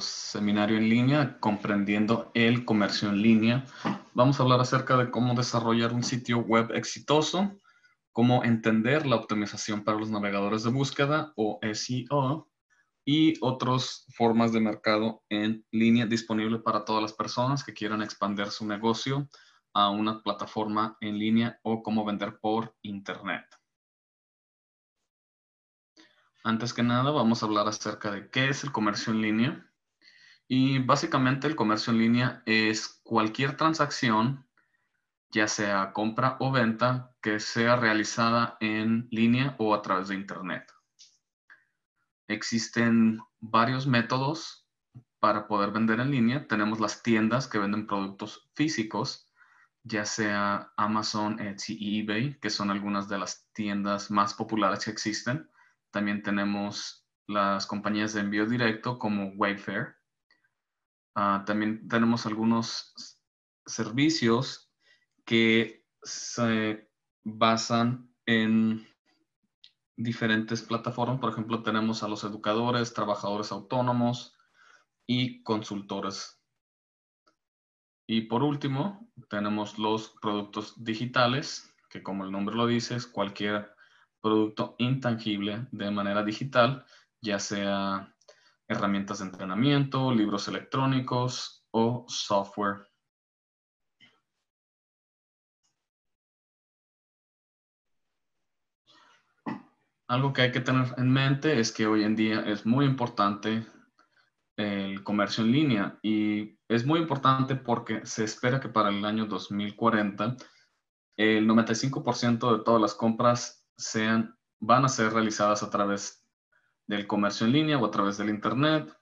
seminario en línea, Comprendiendo el Comercio en Línea. Vamos a hablar acerca de cómo desarrollar un sitio web exitoso, cómo entender la optimización para los navegadores de búsqueda o SEO y otras formas de mercado en línea disponible para todas las personas que quieran expandir su negocio a una plataforma en línea o cómo vender por Internet. Antes que nada, vamos a hablar acerca de qué es el comercio en línea. Y básicamente el comercio en línea es cualquier transacción, ya sea compra o venta, que sea realizada en línea o a través de Internet. Existen varios métodos para poder vender en línea. Tenemos las tiendas que venden productos físicos, ya sea Amazon, Etsy y eBay, que son algunas de las tiendas más populares que existen. También tenemos las compañías de envío directo como Wayfair. Ah, también tenemos algunos servicios que se basan en diferentes plataformas. Por ejemplo, tenemos a los educadores, trabajadores autónomos y consultores. Y por último, tenemos los productos digitales, que como el nombre lo dice, es cualquier producto intangible de manera digital, ya sea herramientas de entrenamiento, libros electrónicos o software. Algo que hay que tener en mente es que hoy en día es muy importante el comercio en línea y es muy importante porque se espera que para el año 2040 el 95% de todas las compras sean, van a ser realizadas a través del comercio en línea o a través del Internet.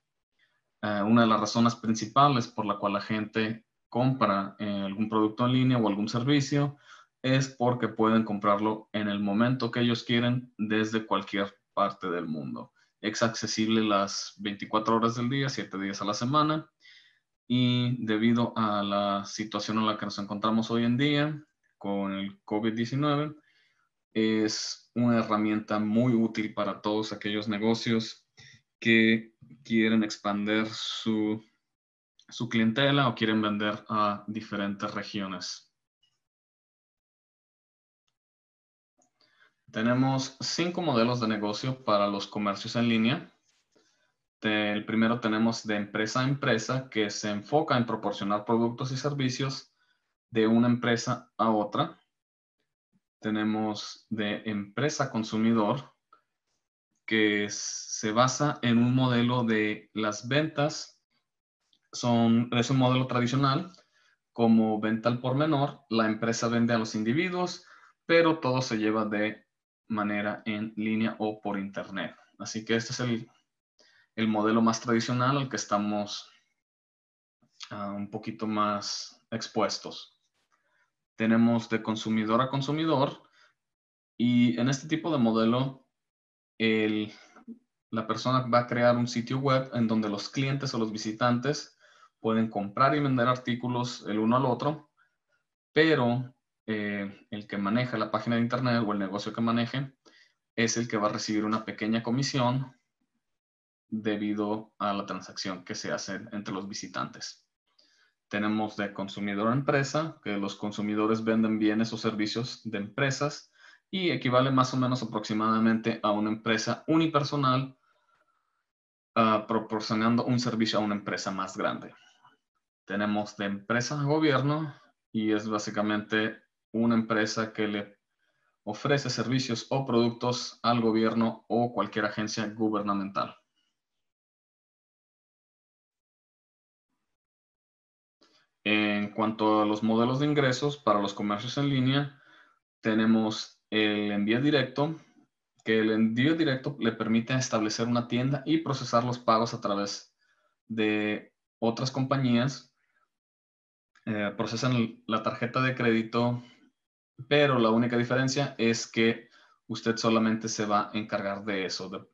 Eh, una de las razones principales por la cual la gente compra eh, algún producto en línea o algún servicio es porque pueden comprarlo en el momento que ellos quieren desde cualquier parte del mundo. Es accesible las 24 horas del día, 7 días a la semana. Y debido a la situación en la que nos encontramos hoy en día con el COVID-19, es una herramienta muy útil para todos aquellos negocios que quieren expandir su, su clientela o quieren vender a diferentes regiones. Tenemos cinco modelos de negocio para los comercios en línea. El primero tenemos de empresa a empresa, que se enfoca en proporcionar productos y servicios de una empresa a otra tenemos de empresa consumidor, que se basa en un modelo de las ventas, son, es un modelo tradicional, como venta al por menor, la empresa vende a los individuos, pero todo se lleva de manera en línea o por internet. Así que este es el, el modelo más tradicional al que estamos ah, un poquito más expuestos tenemos de consumidor a consumidor y en este tipo de modelo la persona va a crear un sitio web en donde los clientes o los visitantes pueden comprar y vender artículos el uno al otro, pero eh, el que maneja la página de internet o el negocio que maneje es el que va a recibir una pequeña comisión debido a la transacción que se hace entre los visitantes. Tenemos de consumidor a empresa, que los consumidores venden bienes o servicios de empresas y equivale más o menos aproximadamente a una empresa unipersonal ah, proporcionando un servicio a una empresa más grande. Tenemos de empresa a gobierno y es básicamente una empresa que le ofrece servicios o productos al gobierno o cualquier agencia gubernamental. En cuanto a los modelos de ingresos para los comercios en línea, tenemos el envío directo, que el envío directo le permite establecer una tienda y procesar los pagos a través de otras compañías. Eh, procesan la tarjeta de crédito, pero la única diferencia es que usted solamente se va a encargar de eso, de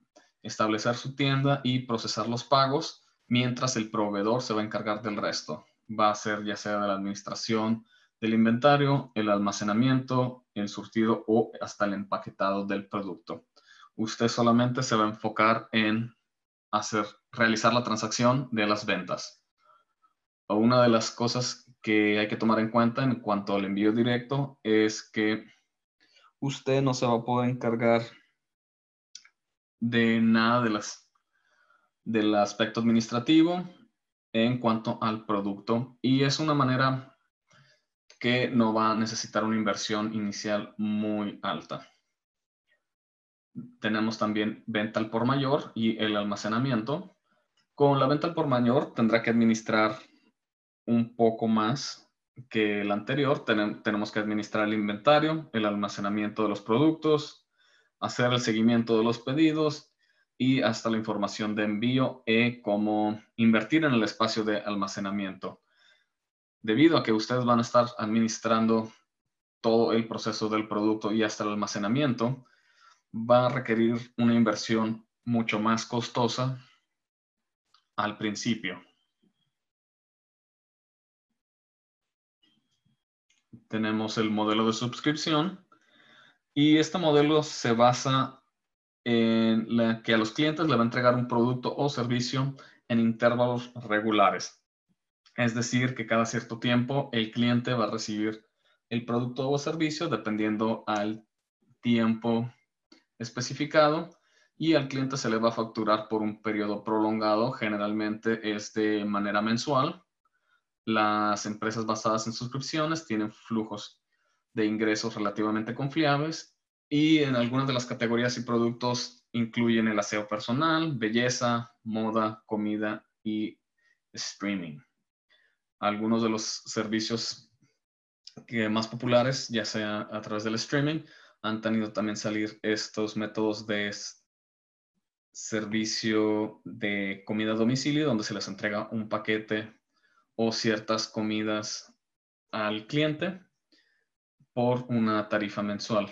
establecer su tienda y procesar los pagos, mientras el proveedor se va a encargar del resto va a ser ya sea de la administración del inventario, el almacenamiento, el surtido o hasta el empaquetado del producto. Usted solamente se va a enfocar en hacer, realizar la transacción de las ventas. Una de las cosas que hay que tomar en cuenta en cuanto al envío directo es que usted no se va a poder encargar de nada de las, del aspecto administrativo en cuanto al producto y es una manera que no va a necesitar una inversión inicial muy alta. Tenemos también venta al por mayor y el almacenamiento. Con la venta al por mayor tendrá que administrar un poco más que el anterior. tenemos que administrar el inventario, el almacenamiento de los productos, hacer el seguimiento de los pedidos y hasta la información de envío y cómo invertir en el espacio de almacenamiento. Debido a que ustedes van a estar administrando todo el proceso del producto y hasta el almacenamiento, va a requerir una inversión mucho más costosa al principio. Tenemos el modelo de suscripción y este modelo se basa que a los clientes le va a entregar un producto o servicio en intervalos regulares. Es decir, que cada cierto tiempo el cliente va a recibir el producto o servicio dependiendo al tiempo especificado y al cliente se le va a facturar por un periodo prolongado, generalmente es de manera mensual. Las empresas basadas en suscripciones tienen flujos de ingresos relativamente confiables y en algunas de las categorías y productos incluyen el aseo personal, belleza, moda, comida y streaming. Algunos de los servicios más populares, ya sea a través del streaming, han tenido también salir estos métodos de servicio de comida a domicilio, donde se les entrega un paquete o ciertas comidas al cliente por una tarifa mensual.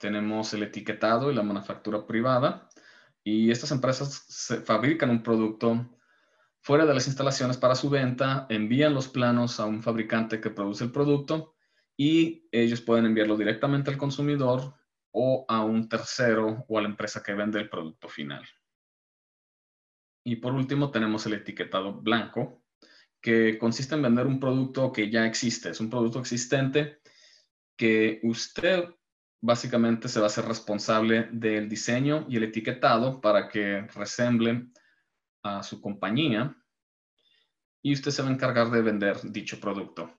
Tenemos el etiquetado y la manufactura privada. Y estas empresas se fabrican un producto fuera de las instalaciones para su venta, envían los planos a un fabricante que produce el producto y ellos pueden enviarlo directamente al consumidor o a un tercero o a la empresa que vende el producto final. Y por último tenemos el etiquetado blanco, que consiste en vender un producto que ya existe, es un producto existente que usted básicamente se va a hacer responsable del diseño y el etiquetado para que resemblen a su compañía y usted se va a encargar de vender dicho producto.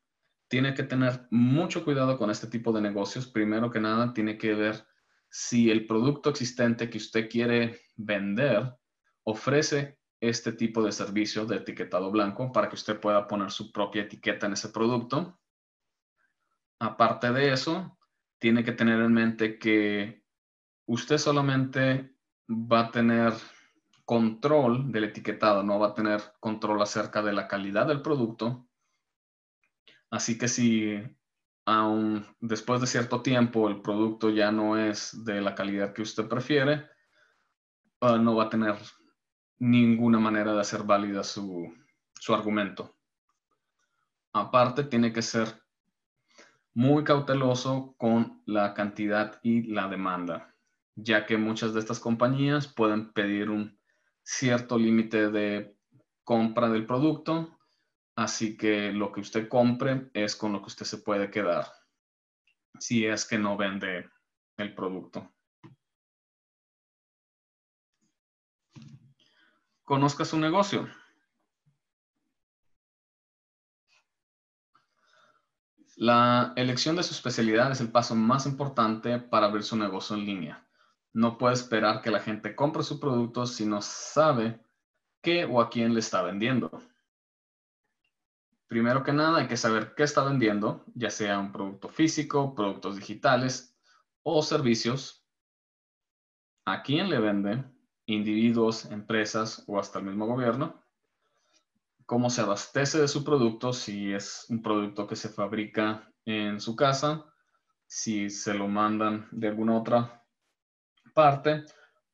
Tiene que tener mucho cuidado con este tipo de negocios. Primero que nada, tiene que ver si el producto existente que usted quiere vender ofrece este tipo de servicio de etiquetado blanco para que usted pueda poner su propia etiqueta en ese producto. Aparte de eso, tiene que tener en mente que usted solamente va a tener control del etiquetado, no va a tener control acerca de la calidad del producto. Así que si aún después de cierto tiempo el producto ya no es de la calidad que usted prefiere, ah, no va a tener ninguna manera de hacer válida su, su argumento. Aparte, tiene que ser muy cauteloso con la cantidad y la demanda, ya que muchas de estas compañías pueden pedir un cierto límite de compra del producto, así que lo que usted compre es con lo que usted se puede quedar si es que no vende el producto. Conozca su negocio. La elección de su especialidad es el paso más importante para abrir su negocio en línea. No puede esperar que la gente compre su producto si no sabe qué o a quién le está vendiendo. Primero que nada, hay que saber qué está vendiendo, ya sea un producto físico, productos digitales o servicios. ¿A quién le vende? Individuos, empresas o hasta el mismo gobierno. ¿Cómo se abastece de su producto? Si es un producto que se fabrica en su casa, si se lo mandan de alguna otra parte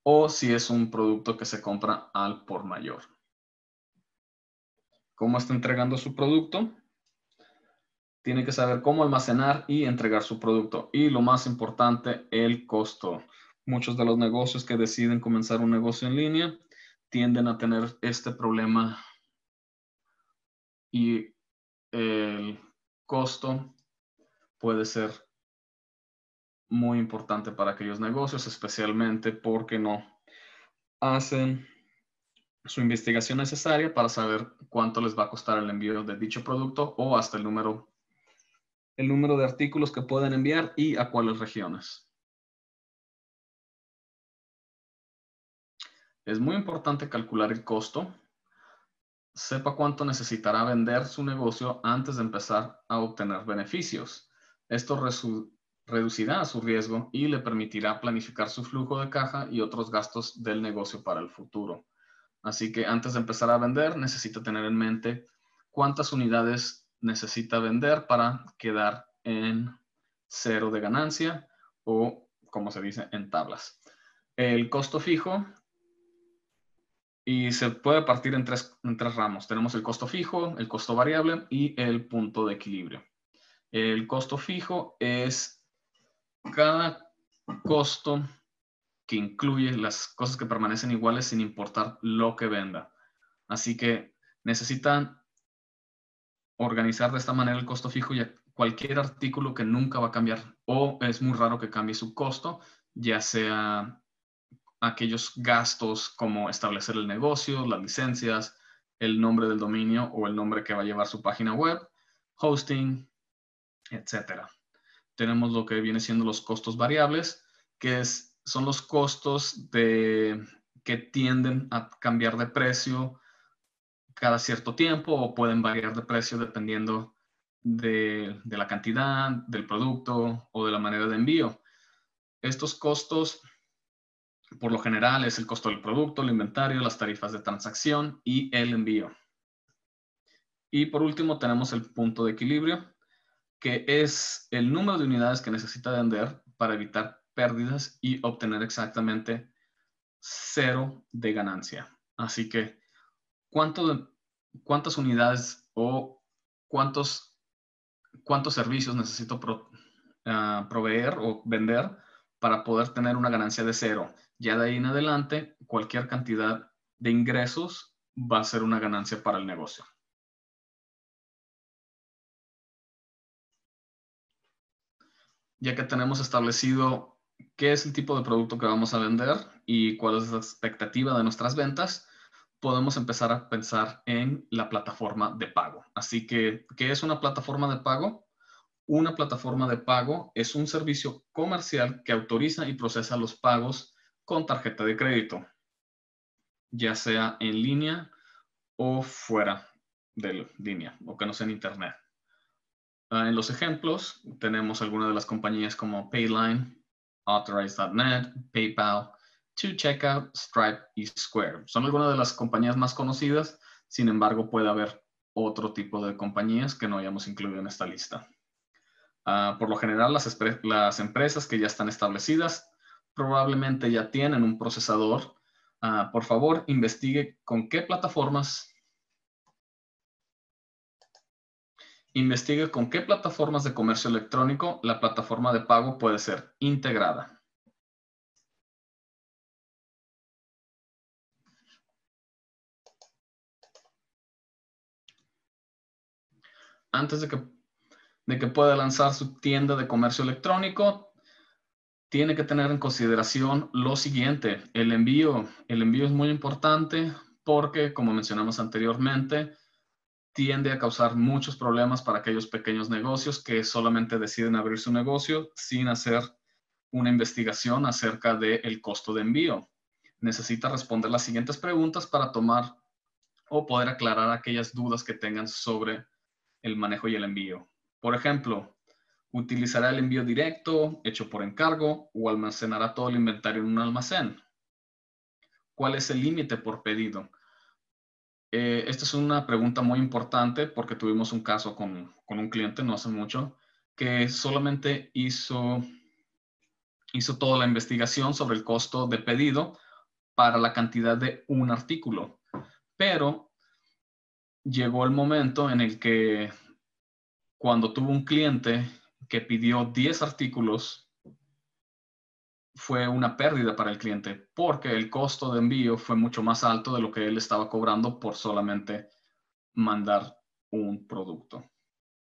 o si es un producto que se compra al por mayor. ¿Cómo está entregando su producto? tiene que saber cómo almacenar y entregar su producto. Y lo más importante, el costo. Muchos de los negocios que deciden comenzar un negocio en línea tienden a tener este problema y el costo puede ser muy importante para aquellos negocios, especialmente porque no hacen su investigación necesaria para saber cuánto les va a costar el envío de dicho producto o hasta el número el número de artículos que pueden enviar y a cuáles regiones. Es muy importante calcular el costo. Sepa cuánto necesitará vender su negocio antes de empezar a obtener beneficios. Esto reducirá su riesgo y le permitirá planificar su flujo de caja y otros gastos del negocio para el futuro. Así que antes de empezar a vender, necesita tener en mente cuántas unidades necesita vender para quedar en cero de ganancia o, como se dice, en tablas. El costo fijo y se puede partir en tres, en tres ramos. Tenemos el costo fijo, el costo variable y el punto de equilibrio. El costo fijo es cada costo que incluye las cosas que permanecen iguales sin importar lo que venda. Así que necesitan organizar de esta manera el costo fijo y cualquier artículo que nunca va a cambiar o es muy raro que cambie su costo, ya sea aquellos gastos como establecer el negocio, las licencias, el nombre del dominio o el nombre que va a llevar su página web, hosting, etcétera. Tenemos lo que viene siendo los costos variables, que son los costos de, que tienden a cambiar de precio cada cierto tiempo o pueden variar de precio dependiendo de, la cantidad, del producto o de la manera de envío. Estos costos, por lo general, es el costo del producto, el inventario, las tarifas de transacción y el envío. Y por último tenemos el punto de equilibrio, que es el número de unidades que necesita vender para evitar pérdidas y obtener exactamente cero de ganancia. Así que ¿cuántas unidades o cuántos, servicios necesito ah, proveer o vender para poder tener una ganancia de cero? Ya de ahí en adelante, cualquier cantidad de ingresos va a ser una ganancia para el negocio. Ya que tenemos establecido qué es el tipo de producto que vamos a vender y cuál es la expectativa de nuestras ventas, podemos empezar a pensar en la plataforma de pago. Así que, ¿qué es una plataforma de pago? Una plataforma de pago es un servicio comercial que autoriza y procesa los pagos con tarjeta de crédito, ya sea en línea o fuera de línea, o que no sea en Internet. Ah, en los ejemplos tenemos algunas de las compañías como Payline, Authorize.net, PayPal, To Checkout, Stripe y Square. Son algunas de las compañías más conocidas, sin embargo puede haber otro tipo de compañías que no hayamos incluido en esta lista. Ah, por lo general, las, las, empresas que ya están establecidas probablemente ya tienen un procesador. Ah, por favor, investigue con qué plataformas investigue con qué plataformas de comercio electrónico la plataforma de pago puede ser integrada. antes de que, de que pueda lanzar su tienda de comercio electrónico, tiene que tener en consideración lo siguiente, el envío. El envío es muy importante porque, como mencionamos anteriormente, tiende a causar muchos problemas para aquellos pequeños negocios que solamente deciden abrir su negocio sin hacer una investigación acerca del costo de envío. Necesita responder las siguientes preguntas para tomar o poder aclarar aquellas dudas que tengan sobre el manejo y el envío. Por ejemplo, utilizará el envío directo, hecho por encargo, o almacenará todo el inventario en un almacén. ¿Cuál es el límite por pedido? Eh, esta es una pregunta muy importante porque tuvimos un caso con, con, un cliente no hace mucho que solamente hizo, hizo toda la investigación sobre el costo de pedido para la cantidad de un artículo, pero llegó el momento en el que cuando tuvo un cliente que pidió 10 artículos, fue una pérdida para el cliente porque el costo de envío fue mucho más alto de lo que él estaba cobrando por solamente mandar un producto.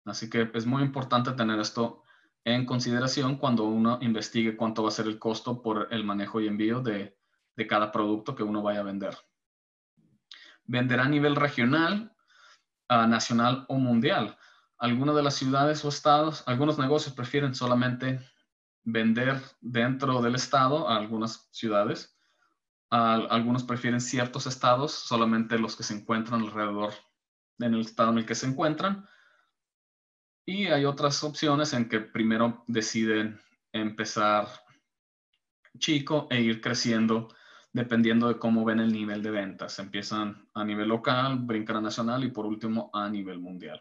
Así que es muy importante tener esto en consideración cuando uno investigue cuánto va a ser el costo por el manejo y envío de, cada producto que uno vaya a vender. Vender a nivel regional, nacional o mundial. Algunas de las ciudades o estados, algunos negocios prefieren solamente vender dentro del estado a algunas ciudades. algunos prefieren ciertos estados, solamente los que se encuentran alrededor en el estado en el que se encuentran. Y hay otras opciones en que primero deciden empezar chico e ir creciendo dependiendo de cómo ven el nivel de ventas. Empiezan a nivel local, brincan a nacional y por último a nivel mundial.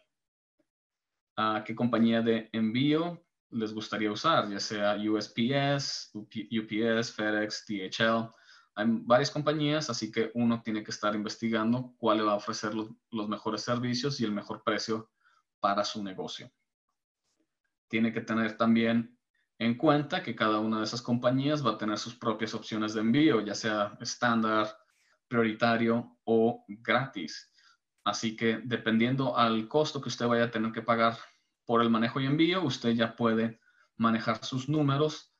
¿A qué compañía de envío les gustaría usar? Ya sea USPS, UPS, FedEx, DHL. Hay varias compañías, así que uno tiene que estar investigando cuál le va a ofrecer los, los mejores servicios y el mejor precio para su negocio. Tiene que tener también en cuenta que cada una de esas compañías va a tener sus propias opciones de envío, ya sea estándar, prioritario o gratis. Así que dependiendo al costo que usted vaya a tener que pagar por el manejo y envío, usted ya puede manejar sus números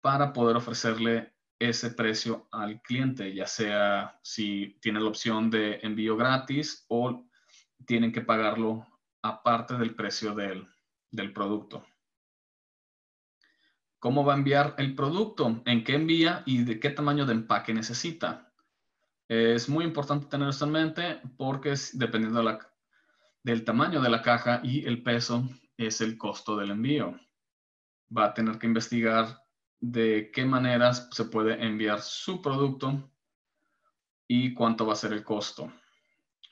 para poder ofrecerle ese precio al cliente, ya sea si tiene la opción de envío gratis o tienen que pagarlo aparte del precio del, producto. ¿Cómo va a enviar el producto? ¿En qué envía y de qué tamaño de empaque necesita? Es muy importante tener esto en mente porque dependiendo del tamaño de la caja y el peso es el costo del envío. Va a tener que investigar de qué maneras se puede enviar su producto y cuánto va a ser el costo.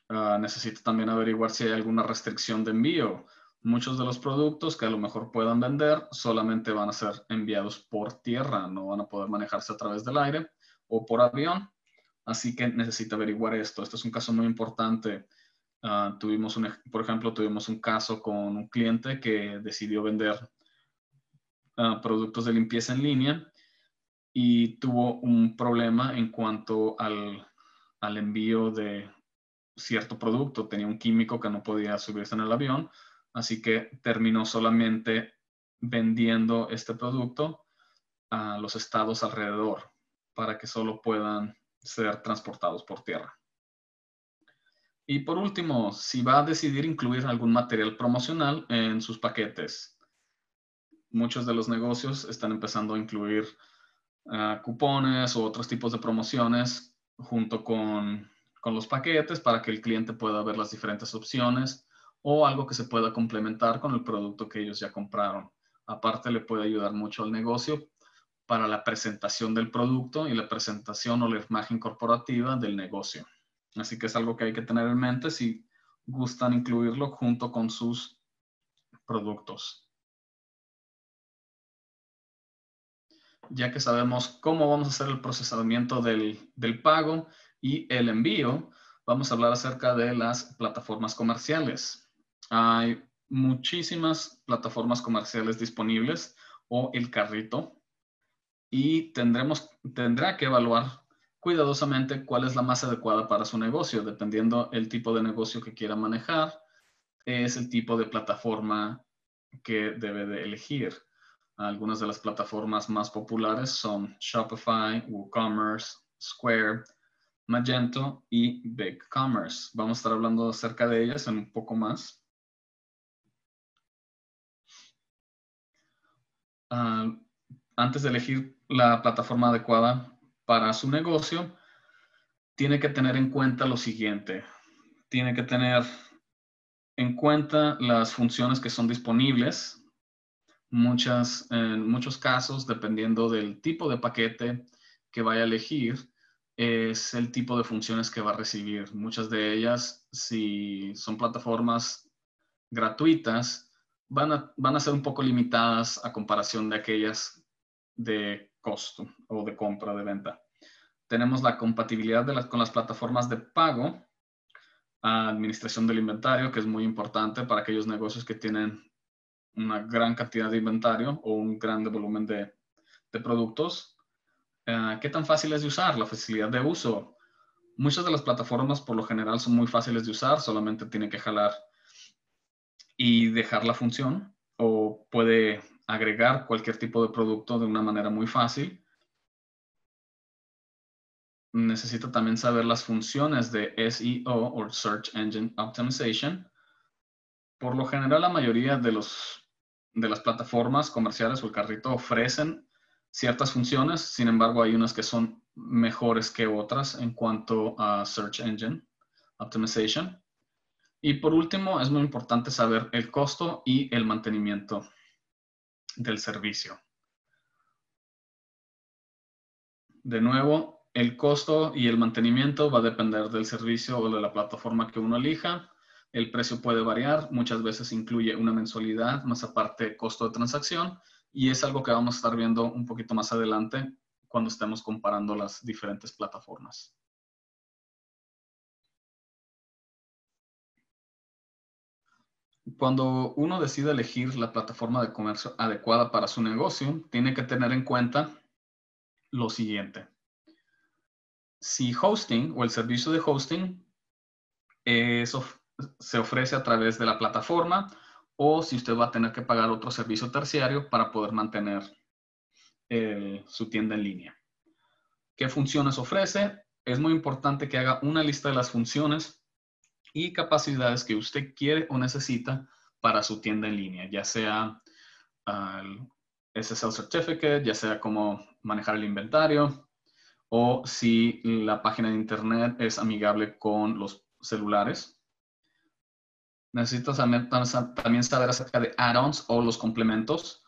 Ah, necesita también averiguar si hay alguna restricción de envío. Muchos de los productos que a lo mejor puedan vender solamente van a ser enviados por tierra, no van a poder manejarse a través del aire o por avión. Así que necesita averiguar esto. Este es un caso muy importante. Ah, tuvimos un, por ejemplo, tuvimos un caso con un cliente que decidió vender ah, productos de limpieza en línea y tuvo un problema en cuanto al, al envío de, cierto producto, tenía un químico que no podía subirse en el avión, así que terminó solamente vendiendo este producto a los estados alrededor para que solo puedan ser transportados por tierra. Y por último, si va a decidir incluir algún material promocional en sus paquetes. Muchos de los negocios están empezando a incluir ah, cupones o otros tipos de promociones junto con con los paquetes para que el cliente pueda ver las diferentes opciones o algo que se pueda complementar con el producto que ellos ya compraron. Aparte, le puede ayudar mucho al negocio para la presentación del producto y la presentación o la imagen corporativa del negocio. Así que es algo que hay que tener en mente si gustan incluirlo junto con sus productos. Ya que sabemos cómo vamos a hacer el procesamiento del, del pago, y el envío, vamos a hablar acerca de las plataformas comerciales. Hay muchísimas plataformas comerciales disponibles o el carrito y tendremos, tendrá que evaluar cuidadosamente cuál es la más adecuada para su negocio, dependiendo el tipo de negocio que quiera manejar, es el tipo de plataforma que debe de elegir. Algunas de las plataformas más populares son Shopify, WooCommerce, Square, Magento y BigCommerce. Vamos a estar hablando acerca de ellas en un poco más. Ah, antes de elegir la plataforma adecuada para su negocio, tiene que tener en cuenta lo siguiente. Tiene que tener en cuenta las funciones que son disponibles. Muchas, en muchos casos, dependiendo del tipo de paquete que vaya a elegir, es el tipo de funciones que va a recibir. Muchas de ellas, si son plataformas gratuitas, van a, van a ser un poco limitadas a comparación de aquellas de costo o de compra, de venta. Tenemos la compatibilidad con las plataformas de pago, administración del inventario, que es muy importante para aquellos negocios que tienen una gran cantidad de inventario o un gran volumen de, productos. Eh, ¿Qué tan fácil es de usar? La facilidad de uso. Muchas de las plataformas por lo general son muy fáciles de usar, solamente tiene que jalar y dejar la función o puede agregar cualquier tipo de producto de una manera muy fácil. Necesita también saber las funciones de SEO o Search Engine Optimization. Por lo general, la mayoría de, los, de las plataformas comerciales o el carrito ofrecen ciertas funciones, sin embargo, hay unas que son mejores que otras en cuanto a Search Engine Optimization. Y por último, es muy importante saber el costo y el mantenimiento del servicio. De nuevo, el costo y el mantenimiento va a depender del servicio o de la plataforma que uno elija. El precio puede variar, muchas veces incluye una mensualidad, más aparte costo de transacción, y es algo que vamos a estar viendo un poquito más adelante cuando estemos comparando las diferentes plataformas. Cuando uno decide elegir la plataforma de comercio adecuada para su negocio, tiene que tener en cuenta lo siguiente. Si hosting o el servicio de hosting se ofrece a través de la plataforma o si usted va a tener que pagar otro servicio terciario para poder mantener eh, su tienda en línea. ¿Qué funciones ofrece? Es muy importante que haga una lista de las funciones y capacidades que usted quiere o necesita para su tienda en línea, ya sea el SSL Certificate, ya sea cómo manejar el inventario o si la página de internet es amigable con los celulares. Necesita también saber acerca de add-ons o los complementos.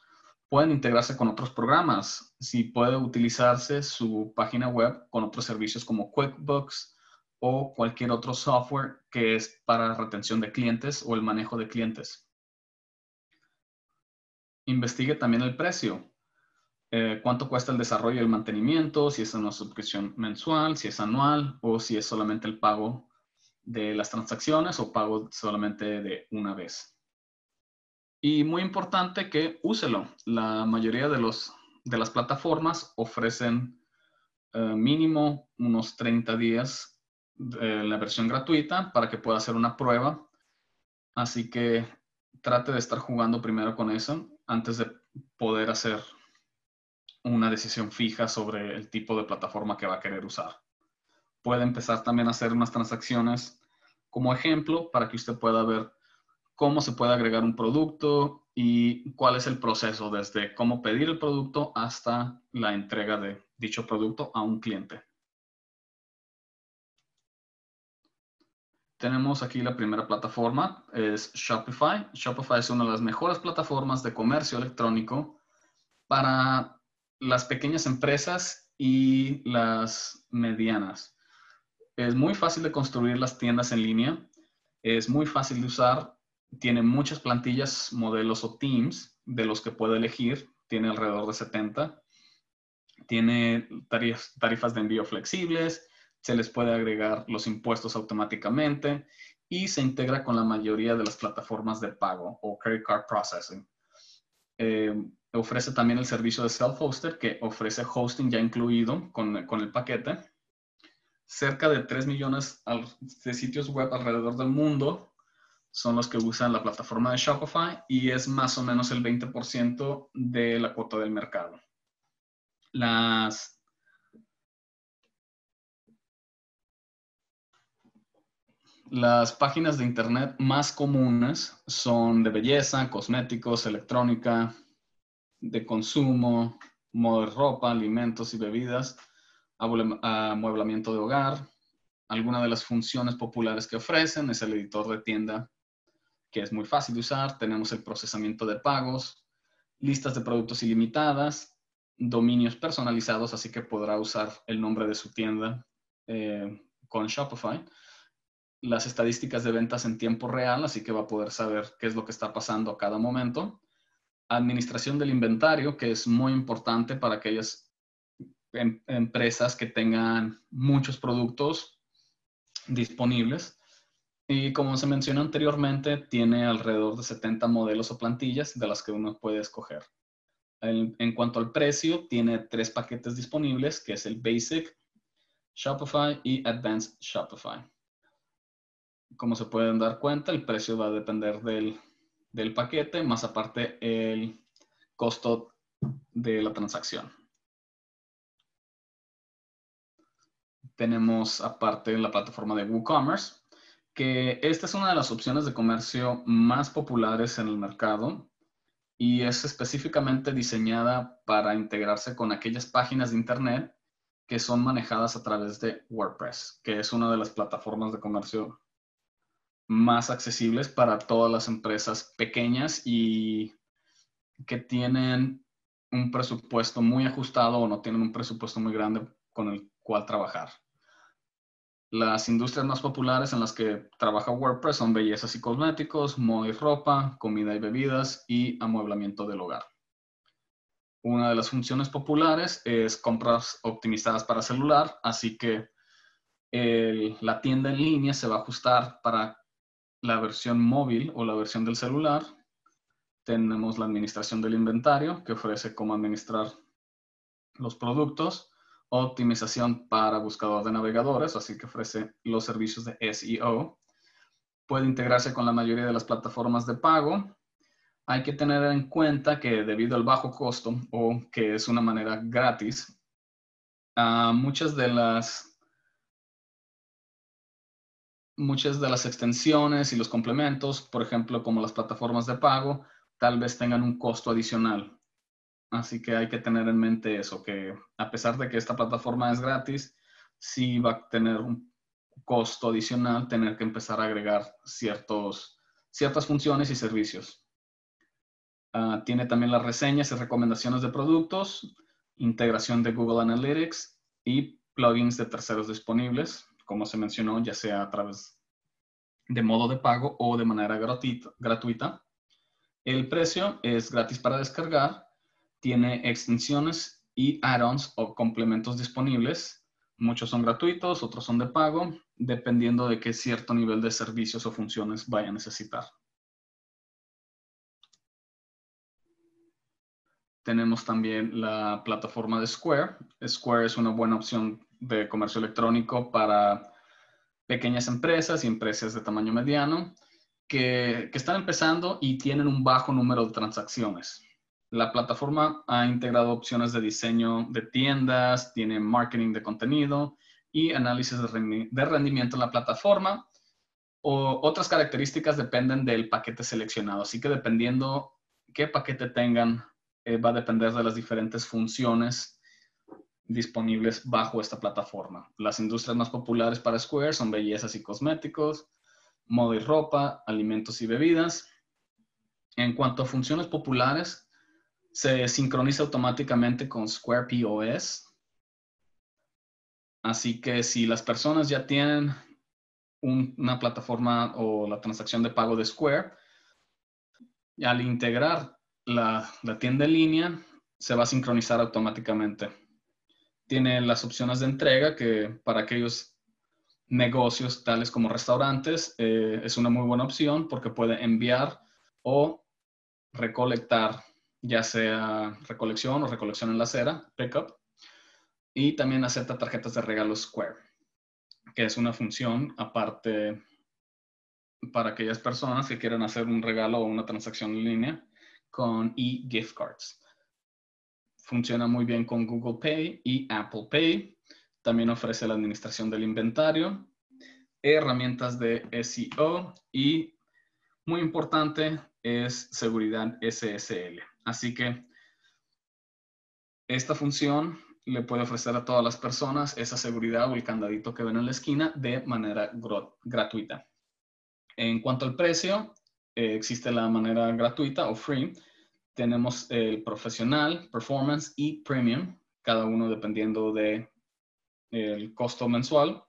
Pueden integrarse con otros programas. Si puede utilizarse su página web con otros servicios como QuickBooks, o cualquier otro software que es para retención de clientes o el manejo de clientes. Investigue también el precio. Eh, cuánto cuesta el desarrollo y el mantenimiento, si es una suscripción mensual, si es anual o si es solamente el pago de las transacciones o pago solamente de una vez. Y muy importante que úselo. La mayoría de, los, de las plataformas ofrecen eh, mínimo unos 30 días la versión gratuita para que pueda hacer una prueba. Así que trate de estar jugando primero con eso antes de poder hacer una decisión fija sobre el tipo de plataforma que va a querer usar. Puede empezar también a hacer unas transacciones como ejemplo para que usted pueda ver cómo se puede agregar un producto y cuál es el proceso desde cómo pedir el producto hasta la entrega de dicho producto a un cliente. Tenemos aquí la primera plataforma, es Shopify. Shopify es una de las mejores plataformas de comercio electrónico para las pequeñas empresas y las medianas. Es muy fácil de construir las tiendas en línea, es muy fácil de usar, tiene muchas plantillas, modelos o teams de los que puede elegir, tiene alrededor de 70, tiene tarifas de envío flexibles, se les puede agregar los impuestos automáticamente y se integra con la mayoría de las plataformas de pago o credit card processing. Eh, ofrece también el servicio de self-hoster que ofrece hosting ya incluido con, el paquete. Cerca de 3 millones de sitios web alrededor del mundo son los que usan la plataforma de Shopify y es más o menos el 20% de la cuota del mercado. Las Las páginas de Internet más comunes son de belleza, cosméticos, electrónica, de consumo, modo de ropa, alimentos y bebidas, amueblamiento de hogar. Algunas de las funciones populares que ofrecen es el editor de tienda, que es muy fácil de usar. Tenemos el procesamiento de pagos, listas de productos ilimitadas, dominios personalizados, así que podrá usar el nombre de su tienda eh, con Shopify las estadísticas de ventas en tiempo real, así que va a poder saber qué es lo que está pasando a cada momento. Administración del inventario, que es muy importante para aquellas em, empresas que tengan muchos productos disponibles. Y como se mencionó anteriormente, tiene alrededor de 70 modelos o plantillas de las que uno puede escoger. En, cuanto al precio, tiene tres paquetes disponibles, que es el Basic, Shopify y Advanced Shopify. Como se pueden dar cuenta, el precio va a depender del, del paquete, más aparte el costo de la transacción. Tenemos aparte la plataforma de WooCommerce, que esta es una de las opciones de comercio más populares en el mercado y es específicamente diseñada para integrarse con aquellas páginas de Internet que son manejadas a través de WordPress, que es una de las plataformas de comercio más accesibles para todas las empresas pequeñas y que tienen un presupuesto muy ajustado o no tienen un presupuesto muy grande con el cual trabajar. Las industrias más populares en las que trabaja WordPress son bellezas y cosméticos, moda y ropa, comida y bebidas y amueblamiento del hogar. Una de las funciones populares es compras optimizadas para celular, así que la tienda en línea se va a ajustar para la versión móvil o la versión del celular. Tenemos la administración del inventario, que ofrece cómo administrar los productos optimización para buscador de navegadores, así que ofrece los servicios de SEO. Puede integrarse con la mayoría de las plataformas de pago. Hay que tener en cuenta que debido al bajo costo o que es una manera gratis, muchas de las muchas de las extensiones y los complementos, por ejemplo, como las plataformas de pago, tal vez tengan un costo adicional. Así que hay que tener en mente eso, que a pesar de que esta plataforma es gratis, sí va a tener un costo adicional tener que empezar a agregar ciertos, ciertas funciones y servicios. Ah, tiene también las reseñas y recomendaciones de productos, integración de Google Analytics y plugins de terceros disponibles, como se mencionó, ya sea a través de modo de pago o de manera gratuita. El precio es gratis para descargar tiene extensiones y add-ons o complementos disponibles. Muchos son gratuitos, otros son de pago, dependiendo de qué cierto nivel de servicios o funciones vaya a necesitar. Tenemos también la plataforma de Square. Square es una buena opción de comercio electrónico para pequeñas empresas y empresas de tamaño mediano que, que están empezando y tienen un bajo número de transacciones. La plataforma ha integrado opciones de diseño de tiendas, tiene marketing de contenido y análisis de rendimiento en la plataforma. O otras características dependen del paquete seleccionado, así que dependiendo qué paquete tengan, eh, va a depender de las diferentes funciones disponibles bajo esta plataforma. Las industrias más populares para Square son bellezas y cosméticos, moda y ropa, alimentos y bebidas. En cuanto a funciones populares, se sincroniza automáticamente con Square POS. Así que si las personas ya tienen una plataforma o la transacción de pago de Square, al integrar la, tienda en línea, se va a sincronizar automáticamente. Tiene las opciones de entrega que para aquellos negocios tales como restaurantes eh, es una muy buena opción porque puede enviar o recolectar ya sea recolección o recolección en la acera, pickup, y también acepta tarjetas de regalo Square, que es una función aparte para aquellas personas que quieran hacer un regalo o una transacción en línea con e-gift cards. Funciona muy bien con Google Pay y Apple Pay. También ofrece la administración del inventario, herramientas de SEO y, muy importante, es seguridad SSL. Así que esta función le puede ofrecer a todas las personas esa seguridad o el candadito que ven en la esquina de manera gratuita. En cuanto al precio, eh, existe la manera gratuita o free. Tenemos el profesional, performance y premium, cada uno dependiendo de el costo mensual,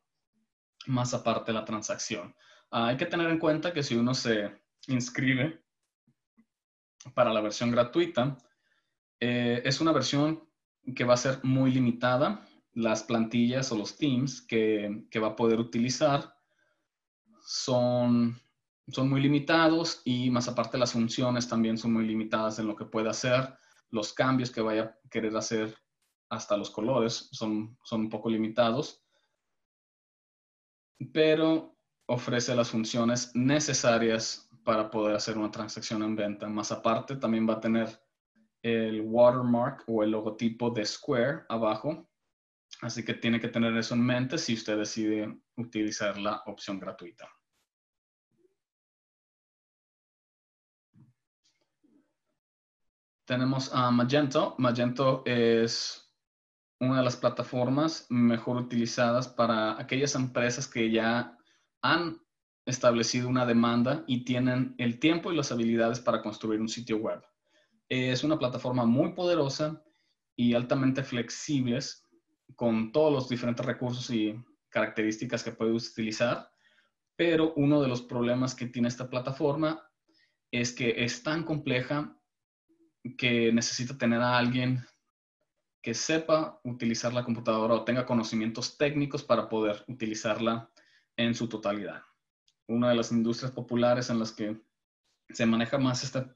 más aparte la transacción. Ah, hay que tener en cuenta que si uno se inscribe para la versión gratuita, eh, es una versión que va a ser muy limitada. Las plantillas o los themes que, va a poder utilizar son, son muy limitados y más aparte las funciones también son muy limitadas en lo que puede hacer. Los cambios que vaya a querer hacer hasta los colores son, son un poco limitados. Pero ofrece las funciones necesarias para poder hacer una transacción en venta. Más aparte, también va a tener el watermark o el logotipo de Square abajo. Así que tiene que tener eso en mente si usted decide utilizar la opción gratuita. Tenemos a Magento. Magento es una de las plataformas mejor utilizadas para aquellas empresas que ya han establecido una demanda y tienen el tiempo y las habilidades para construir un sitio web. Es una plataforma muy poderosa y altamente flexibles con todos los diferentes recursos y características que puedes utilizar, pero uno de los problemas que tiene esta plataforma es que es tan compleja que necesita tener a alguien que sepa utilizar la computadora o tenga conocimientos técnicos para poder utilizarla en su totalidad. Una de las industrias populares en las que se maneja más esta,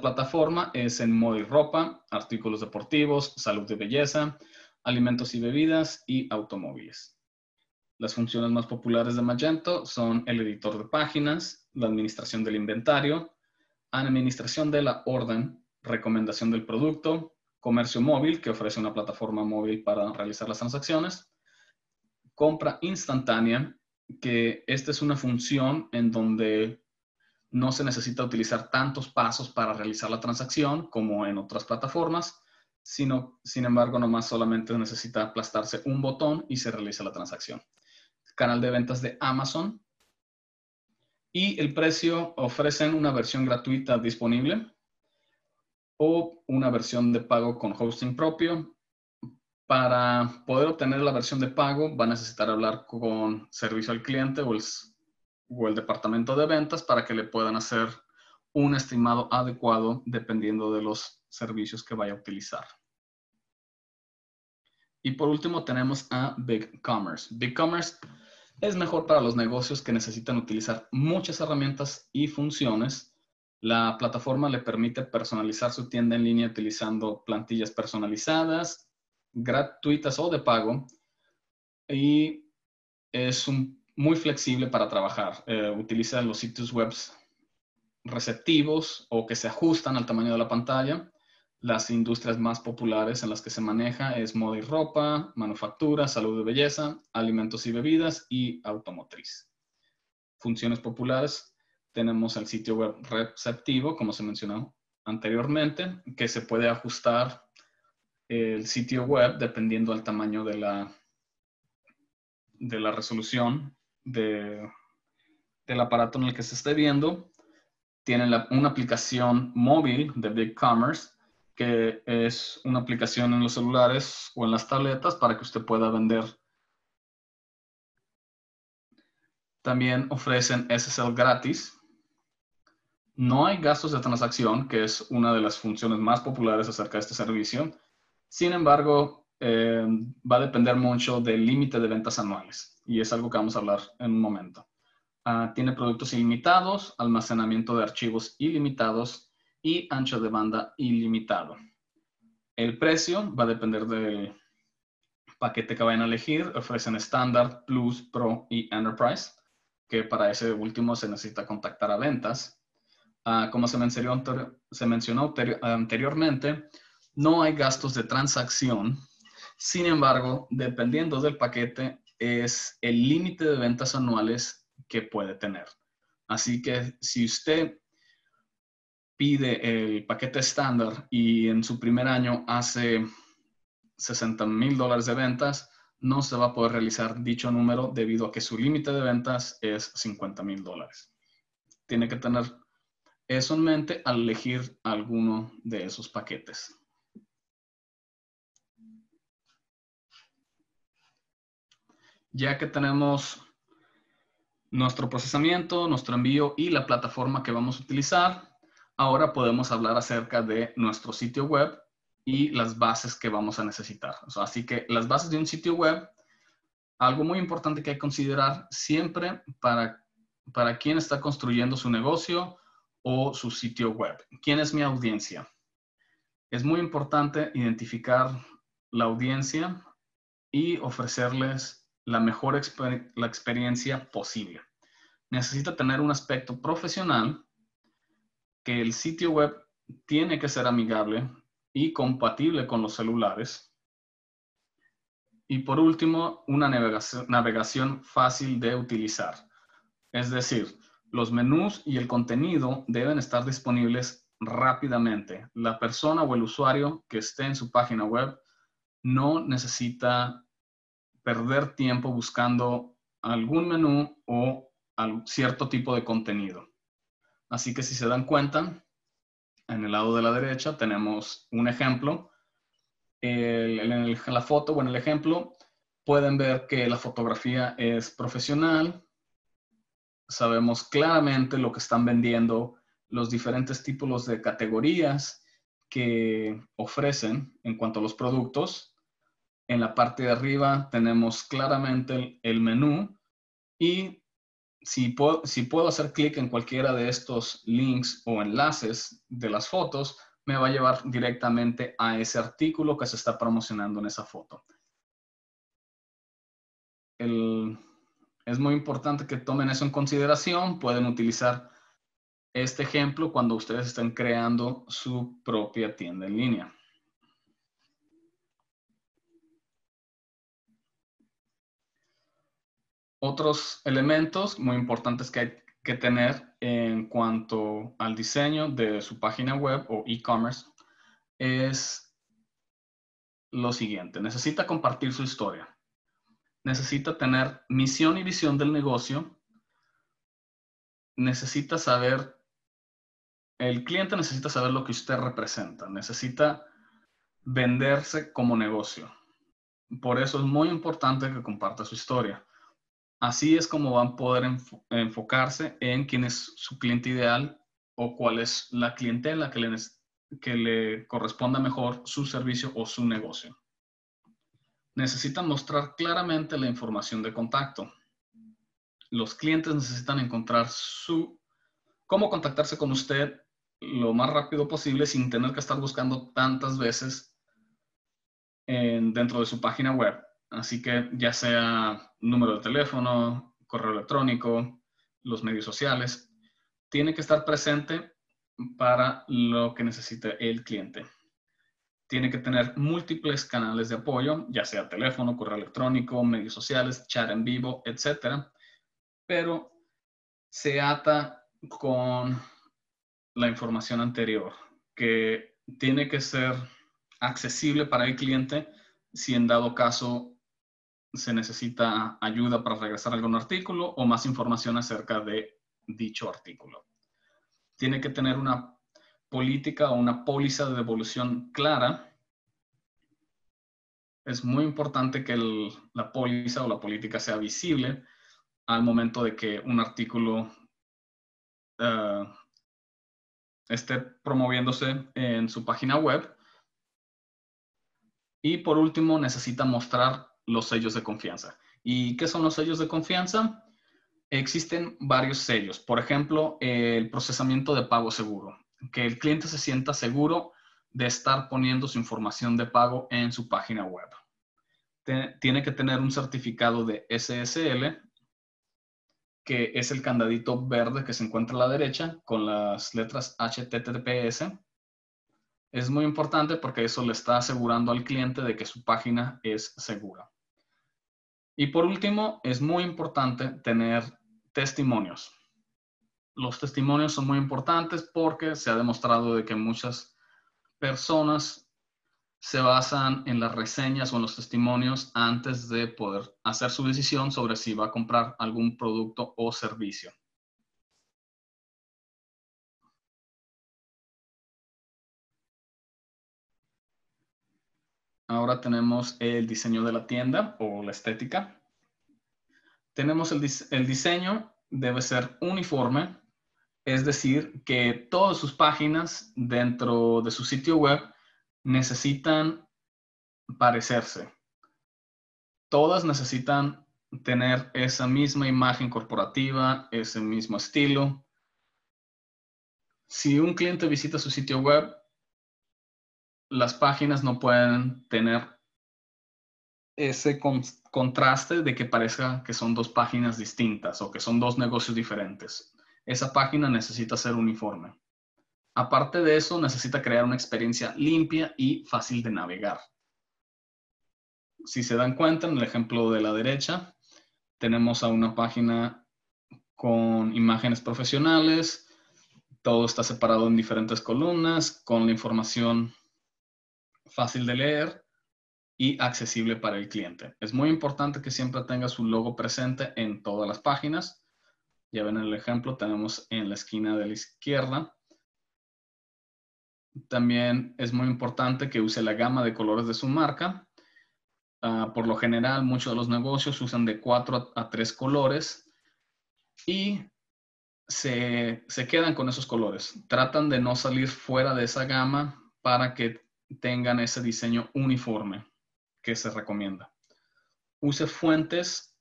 plataforma es en moda y ropa, artículos deportivos, salud de belleza, alimentos y bebidas y automóviles. Las funciones más populares de Magento son el editor de páginas, la administración del inventario, administración de la orden, recomendación del producto, comercio móvil, que ofrece una plataforma móvil para realizar las transacciones, compra instantánea, que esta es una función en donde no se necesita utilizar tantos pasos para realizar la transacción como en otras plataformas, sino, sin embargo, nomás solamente necesita aplastarse un botón y se realiza la transacción. Canal de ventas de Amazon. Y el precio ofrecen una versión gratuita disponible o una versión de pago con hosting propio. Para poder obtener la versión de pago, va a necesitar hablar con servicio al cliente o el, departamento de ventas para que le puedan hacer un estimado adecuado dependiendo de los servicios que vaya a utilizar. Y por último tenemos a BigCommerce. BigCommerce es mejor para los negocios que necesitan utilizar muchas herramientas y funciones la plataforma le permite personalizar su tienda en línea utilizando plantillas personalizadas, gratuitas o de pago, y es muy flexible para trabajar. Eh, utiliza los sitios web receptivos o que se ajustan al tamaño de la pantalla. Las industrias más populares en las que se maneja es moda y ropa, manufactura, salud y belleza, alimentos y bebidas y automotriz. Funciones populares tenemos el sitio web receptivo, como se mencionó anteriormente, que se puede ajustar el sitio web dependiendo del tamaño de la, de la resolución del aparato en el que se esté viendo. Tiene una aplicación móvil de BigCommerce, que es una aplicación en los celulares o en las tabletas para que usted pueda vender también ofrecen SSL gratis no hay gastos de transacción, que es una de las funciones más populares acerca de este servicio. Sin embargo, eh, va a depender mucho del límite de ventas anuales y es algo que vamos a hablar en un momento. Ah, tiene productos ilimitados, almacenamiento de archivos ilimitados y ancho de banda ilimitado. El precio va a depender del paquete que vayan a elegir. Ofrecen Standard, Plus, Pro y Enterprise, que para ese último se necesita contactar a ventas. Ah, como se mencionó, se mencionó anteriormente, no hay gastos de transacción. Sin embargo, dependiendo del paquete, es el límite de ventas anuales que puede tener. Así que si usted pide el paquete estándar y en su primer año hace 60 mil dólares de ventas, no se va a poder realizar dicho número debido a que su límite de ventas es 50 mil dólares. Tiene que tener eso en mente al elegir alguno de esos paquetes. Ya que tenemos nuestro procesamiento, nuestro envío y la plataforma que vamos a utilizar, ahora podemos hablar acerca de nuestro sitio web y las bases que vamos a necesitar. así que las bases de un sitio web, algo muy importante que hay que considerar siempre para para quién está construyendo su negocio o su sitio web. ¿Quién es mi audiencia? Es muy importante identificar la audiencia y ofrecerles la mejor la experiencia posible. Necesita tener un aspecto profesional, que el sitio web tiene que ser amigable y compatible con los celulares. Y por último, una navegación, navegación fácil de utilizar. Es decir, los menús y el contenido deben estar disponibles rápidamente. La persona o el usuario que esté en su página web no necesita perder tiempo buscando algún menú o cierto tipo de contenido. Así que si se dan cuenta, en el lado de la derecha tenemos un ejemplo. en la foto o en el ejemplo pueden ver que la fotografía es profesional. Sabemos claramente lo que están vendiendo, los diferentes tipos de categorías que ofrecen en cuanto a los productos. En la parte de arriba tenemos claramente el menú y si puedo, si puedo hacer clic en cualquiera de estos links o enlaces de las fotos, me va a llevar directamente a ese artículo que se está promocionando en esa foto. Es muy importante que tomen eso en consideración. Pueden utilizar este ejemplo cuando ustedes estén creando su propia tienda en línea. Otros elementos muy importantes que hay que tener en cuanto al diseño de su página web o e-commerce es lo siguiente. Necesita compartir su historia. Necesita tener misión y visión del negocio. Necesita saber, el cliente necesita saber lo que usted representa. Necesita venderse como negocio. Por eso es muy importante que comparta su historia. Así es como van a poder enfocarse en quién es su cliente ideal o cuál es la clientela que le, que corresponda mejor su servicio o su negocio. Necesitan mostrar claramente la información de contacto. Los clientes necesitan encontrar su cómo contactarse con usted lo más rápido posible sin tener que estar buscando tantas veces dentro de su página web Así que ya sea número de teléfono, correo electrónico, los medios sociales, tiene que estar presente para lo que necesite el cliente. Tiene que tener múltiples canales de apoyo, ya sea teléfono, correo electrónico, medios sociales, chat en vivo, etc. Pero se ata con la información anterior, que tiene que ser accesible para el cliente si en dado caso se necesita ayuda para regresar a algún artículo o más información acerca de dicho artículo. Tiene que tener una política o una póliza de devolución clara. Es muy importante que la póliza o la política sea visible al momento de que un artículo eh, esté promoviéndose en su página web. Y por último, necesita mostrar los sellos de confianza. ¿Y qué son los sellos de confianza? Existen varios sellos. Por ejemplo, el procesamiento de pago seguro. Que el cliente se sienta seguro de estar poniendo su información de pago en su página web. Tiene que tener un certificado de SSL, que es el candadito verde que se encuentra a la derecha con las letras HTTPS. Es muy importante porque eso le está asegurando al cliente de que su página es segura. Y por último, es muy importante tener testimonios. Los testimonios son muy importantes porque se ha demostrado de que muchas personas se basan en las reseñas o en los testimonios antes de poder hacer su decisión sobre si va a comprar algún producto o servicio. Ahora tenemos el diseño de la tienda o la estética. Tenemos el, el diseño, debe ser uniforme, es decir, que todas sus páginas dentro de su sitio web necesitan parecerse. Todas necesitan tener esa misma imagen corporativa, ese mismo estilo. Si un cliente visita su sitio web, las páginas no pueden tener ese contraste de que parezca que son dos páginas distintas o que son dos negocios diferentes. Esa página necesita ser uniforme. Aparte de eso, necesita crear una experiencia limpia y fácil de navegar. Si se dan cuenta, en el ejemplo de la derecha, tenemos a una página con imágenes profesionales, todo está separado en diferentes columnas, con la información fácil de leer y accesible para el cliente. Es muy importante que siempre tenga su logo presente en todas las páginas. Ya ven el ejemplo, tenemos en la esquina de la izquierda. También es muy importante que use la gama de colores de su marca. Ah, por lo general, muchos de los negocios usan de 4 a 3 colores y se, se quedan con esos colores. Tratan de no salir fuera de esa gama para que tengan ese diseño uniforme que se recomienda. Use fuentes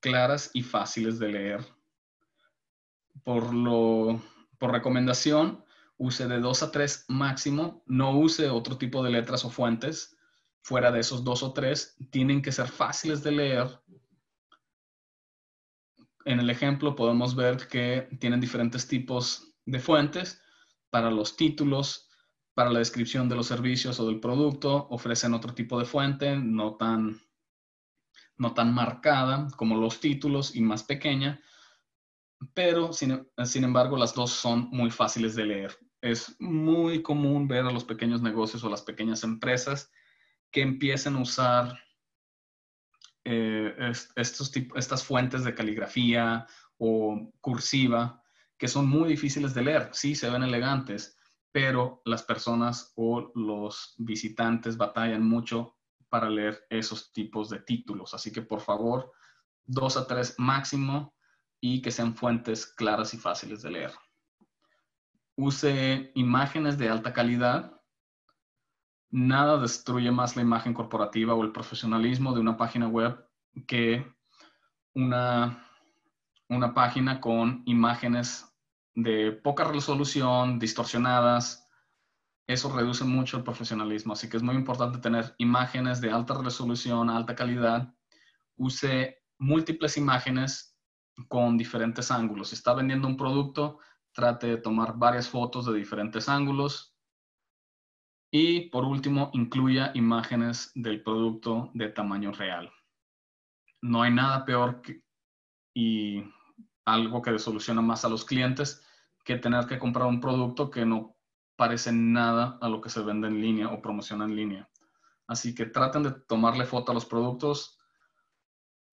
claras y fáciles de leer. Por, lo, por recomendación, use de 2 a 3 máximo. No use otro tipo de letras o fuentes. Fuera de esos dos o tres, tienen que ser fáciles de leer. En el ejemplo podemos ver que tienen diferentes tipos de fuentes para los títulos, para la descripción de los servicios o del producto, ofrecen otro tipo de fuente, no tan, no tan marcada como los títulos y más pequeña, pero sin, sin embargo las dos son muy fáciles de leer. Es muy común ver a los pequeños negocios o las pequeñas empresas que empiecen a usar eh, estos estas fuentes de caligrafía o cursiva que son muy difíciles de leer. Sí, se ven elegantes, pero las personas o los visitantes batallan mucho para leer esos tipos de títulos. Así que por favor, dos a tres máximo y que sean fuentes claras y fáciles de leer. Use imágenes de alta calidad. Nada destruye más la imagen corporativa o el profesionalismo de una página web que una, una página con imágenes de poca resolución, distorsionadas, eso reduce mucho el profesionalismo. Así que es muy importante tener imágenes de alta resolución, alta calidad. Use múltiples imágenes con diferentes ángulos. Si está vendiendo un producto, trate de tomar varias fotos de diferentes ángulos. Y por último, incluya imágenes del producto de tamaño real. No hay nada peor y algo que soluciona más a los clientes que tener que comprar un producto que no parece nada a lo que se vende en línea o promociona en línea. Así que traten de tomarle foto a los productos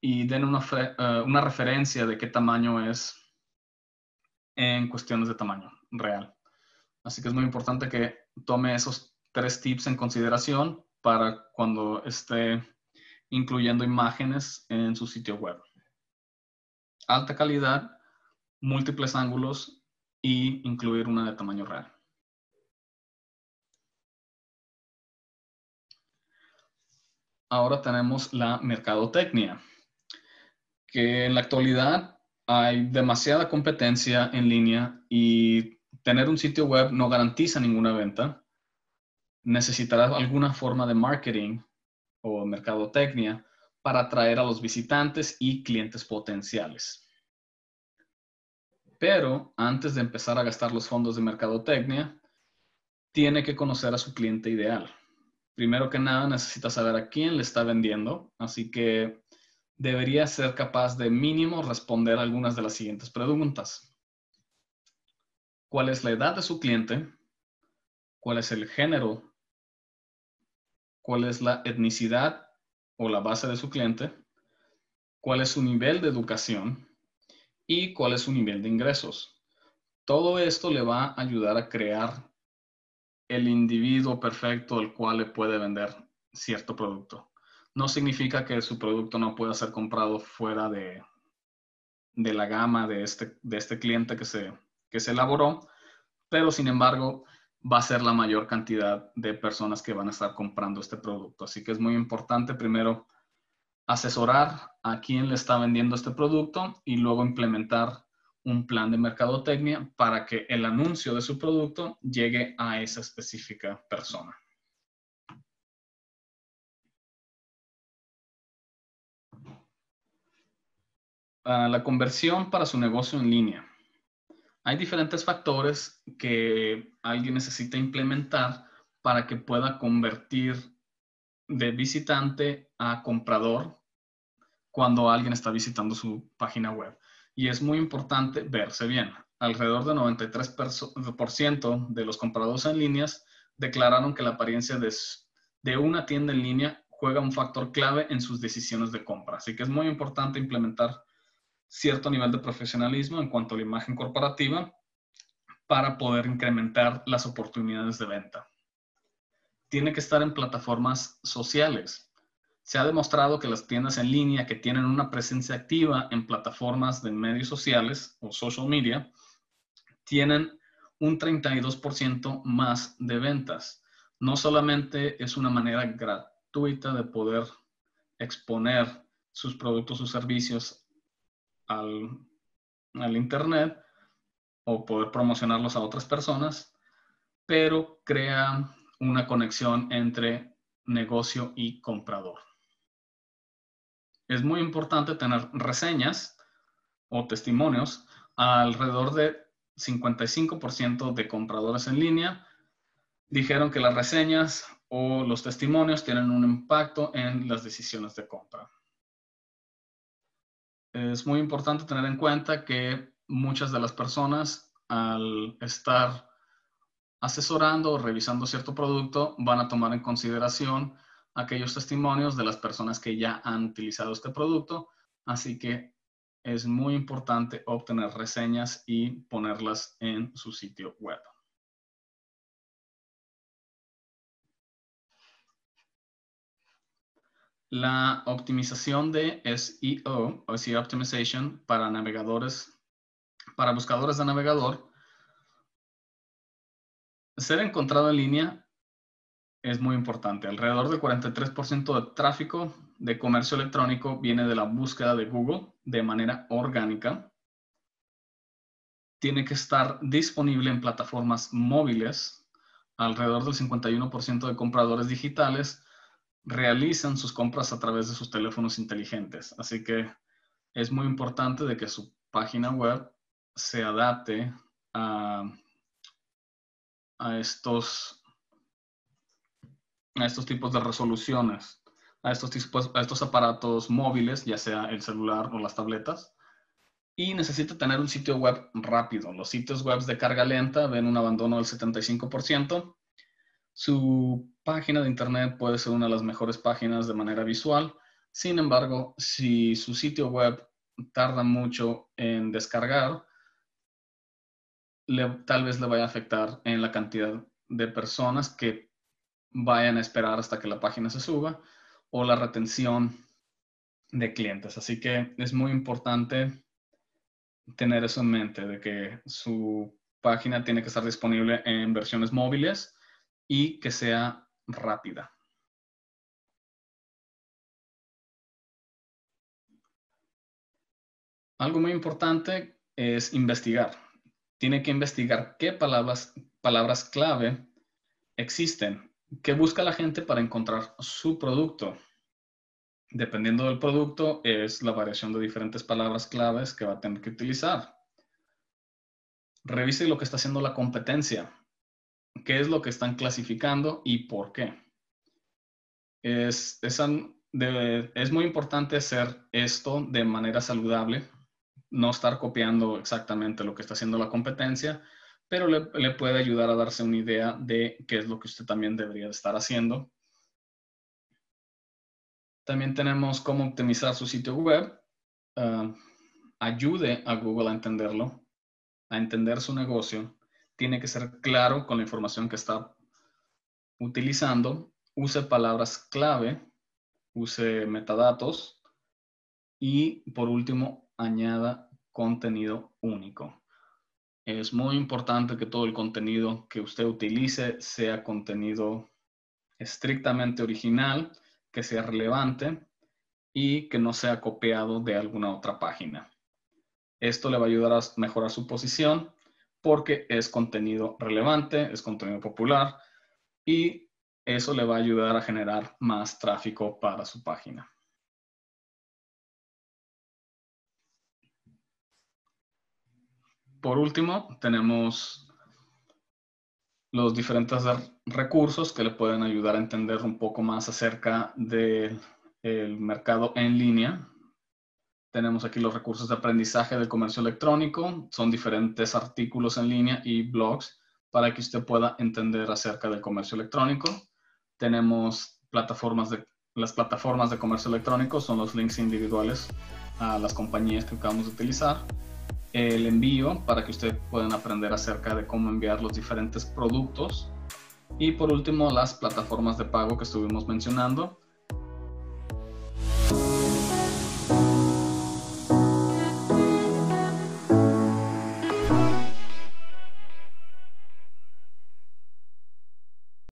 y den una, eh, una referencia de qué tamaño es en cuestiones de tamaño real. Así que es muy importante que tome esos tres tips en consideración para cuando esté incluyendo imágenes en su sitio web. Alta calidad, múltiples ángulos y incluir una de tamaño real. Ahora tenemos la mercadotecnia, que en la actualidad hay demasiada competencia en línea y tener un sitio web no garantiza ninguna venta. Necesitarás alguna forma de marketing o mercadotecnia para atraer a los visitantes y clientes potenciales. Pero antes de empezar a gastar los fondos de mercadotecnia, tiene que conocer a su cliente ideal. Primero que nada, necesita saber a quién le está vendiendo, así que debería ser capaz de mínimo responder algunas de las siguientes preguntas. ¿Cuál es la edad de su cliente? ¿Cuál es el género? ¿Cuál es la etnicidad o la base de su cliente? ¿Cuál es su nivel de educación? y cuál es su nivel de ingresos. Todo esto le va a ayudar a crear el individuo perfecto al cual le puede vender cierto producto. No significa que su producto no pueda ser comprado fuera de, de la gama de este, de este cliente que se, que se elaboró, pero sin embargo va a ser la mayor cantidad de personas que van a estar comprando este producto. Así que es muy importante primero asesorar a quién le está vendiendo este producto y luego implementar un plan de mercadotecnia para que el anuncio de su producto llegue a esa específica persona. La conversión para su negocio en línea. Hay diferentes factores que alguien necesita implementar para que pueda convertir de visitante a comprador cuando alguien está visitando su página web. Y es muy importante verse bien. Alrededor del 93% de los compradores en líneas declararon que la apariencia de, de una tienda en línea juega un factor clave en sus decisiones de compra. Así que es muy importante implementar cierto nivel de profesionalismo en cuanto a la imagen corporativa para poder incrementar las oportunidades de venta. Tiene que estar en plataformas sociales. Se ha demostrado que las tiendas en línea que tienen una presencia activa en plataformas de medios sociales o social media tienen un 32% más de ventas. No solamente es una manera gratuita de poder exponer sus productos o servicios al, Internet o poder promocionarlos a otras personas, pero crea una conexión entre negocio y comprador. Es muy importante tener reseñas o testimonios. Alrededor de 55% de compradores en línea dijeron que las reseñas o los testimonios tienen un impacto en las decisiones de compra es muy importante tener en cuenta que muchas de las personas al estar asesorando o revisando cierto producto van a tomar en consideración aquellos testimonios de las personas que ya han utilizado este producto. Así que es muy importante obtener reseñas y ponerlas en su sitio web. La optimización de SEO o SEO Optimization para navegadores, para buscadores de navegador, ser encontrado en línea es muy importante. Alrededor del 43% de tráfico de comercio electrónico viene de la búsqueda de Google de manera orgánica. Tiene que estar disponible en plataformas móviles. Alrededor del 51% de compradores digitales realizan sus compras a través de sus teléfonos inteligentes. Así que es muy importante de que su página web se adapte a, estos, a estos tipos de resoluciones, a estos, tipos, a estos aparatos móviles, ya sea el celular o las tabletas. Y necesita tener un sitio web rápido. Los sitios web de carga lenta ven un abandono del 75%. Su página de internet puede ser una de las mejores páginas de manera visual. Sin embargo, si su sitio web tarda mucho en descargar, tal vez le vaya a afectar en la cantidad de personas que vayan a esperar hasta que la página se suba o la retención de clientes. Así que es muy importante tener eso en mente, de que su página tiene que estar disponible en versiones móviles y que sea rápida. Algo muy importante es investigar. Tiene que investigar qué palabras, palabras clave existen, qué busca la gente para encontrar su producto. Dependiendo del producto, es la variación de diferentes palabras claves que va a tener que utilizar. Revise lo que está haciendo la competencia qué es lo que están clasificando y por qué. Es, es, muy importante hacer esto de manera saludable, no estar copiando exactamente lo que está haciendo la competencia, pero le, le, puede ayudar a darse una idea de qué es lo que usted también debería estar haciendo. También tenemos cómo optimizar su sitio web. Ah, ayude a Google a entenderlo, a entender su negocio tiene que ser claro con la información que está utilizando, use palabras clave, use metadatos y por último añada contenido único. Es muy importante que todo el contenido que usted utilice sea contenido estrictamente original, que sea relevante y que no sea copiado de alguna otra página. Esto le va a ayudar a mejorar su posición porque es contenido relevante, es contenido popular y eso le va a ayudar a generar más tráfico para su página. Por último, tenemos los diferentes recursos que le pueden ayudar a entender un poco más acerca del mercado en línea tenemos aquí los recursos de aprendizaje del comercio electrónico. Son diferentes artículos en línea y blogs para que usted pueda entender acerca del comercio electrónico. Tenemos plataformas de, las plataformas de comercio electrónico, son los links individuales a las compañías que acabamos de utilizar. El envío para que usted puedan aprender acerca de cómo enviar los diferentes productos. Y por último, las plataformas de pago que estuvimos mencionando